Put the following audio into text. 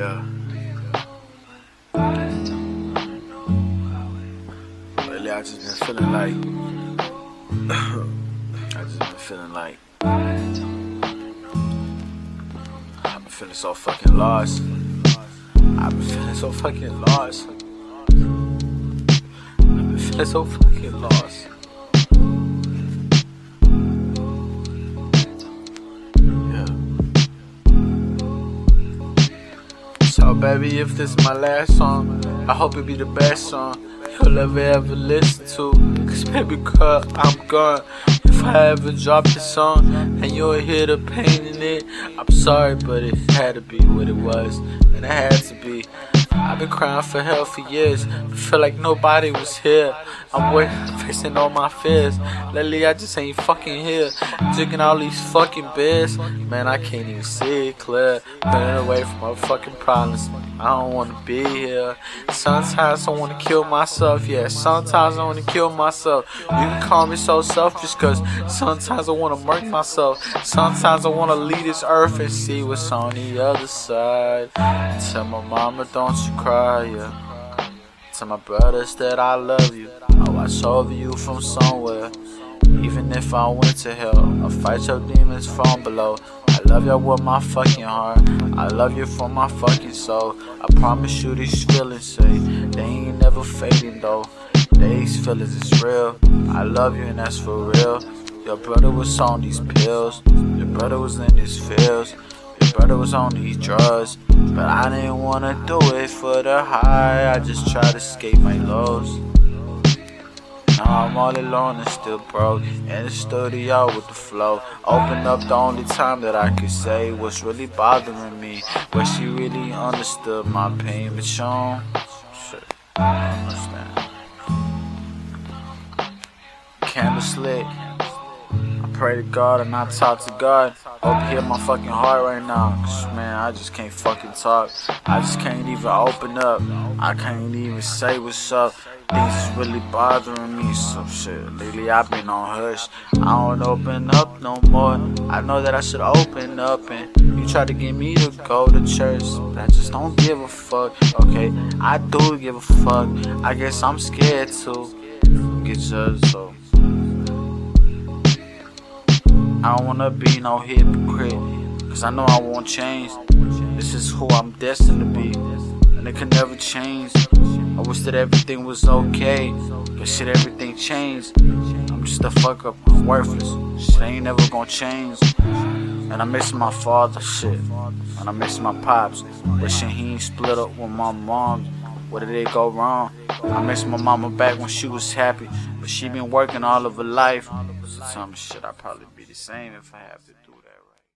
Yeah. Lately, I just been feeling like. I just been feeling like. I've been feeling so fucking lost. I've been feeling so fucking lost. I've been feeling so fucking lost. Baby, if this is my last song, I hope it be the best song you'll ever ever listen to. Cause baby girl, I'm gone. If I ever drop the song and you'll hear the pain in it, I'm sorry, but it had to be what it was. And it had to be. I've been crying for help for years. Feel like nobody was here. I'm facing all my fears. Lately, I just ain't fucking here. Drinking all these fucking beers. Man, I can't even see it clear. Running away from my fucking problems. I don't wanna be here. Sometimes I wanna kill myself, yeah. Sometimes I wanna kill myself. You can call me so selfish, cause sometimes I wanna murk myself. Sometimes I wanna leave this earth and see what's on the other side. Tell my mama, don't you cry, yeah. My brothers that I love you. I watch over you from somewhere. Even if I went to hell, I'll fight your demons from below. I love you with my fucking heart. I love you from my fucking soul. I promise you these feelings say they ain't never fading though. These feelings is real. I love you and that's for real. Your brother was on these pills. Your brother was in these fields. Your brother was on these drugs. But I didn't wanna do it for the high. I just tried to escape my lows. Now I'm all alone and still broke. In the studio with the flow. Opened up the only time that I could say what's really bothering me. Where she really understood my pain, but she don't. Shit, I don't understand. Candle slit. Pray to God and I talk to God. You hear my fucking heart right now. Cause man, I just can't fucking talk. I just can't even open up. I can't even say what's up. Things is really bothering me. So shit, lately I've been on hush. I don't open up no more. I know that I should open up and you try to get me to go to church. But I just don't give a fuck. Okay, I do give a fuck. I guess I'm scared to get judged. So. I don't wanna be no hypocrite, cause I know I won't change. This is who I'm destined to be, and it can never change. I wish that everything was okay, but shit, everything changed. I'm just a fuck up, I'm worthless. Shit ain't never gonna change. And I miss my father, shit. And I miss my pops. Wishing he ain't split up with my mom. Where did it go wrong? I miss my mama back when she was happy, but she been working all of her life. So some shit I probably be the same if I have to do.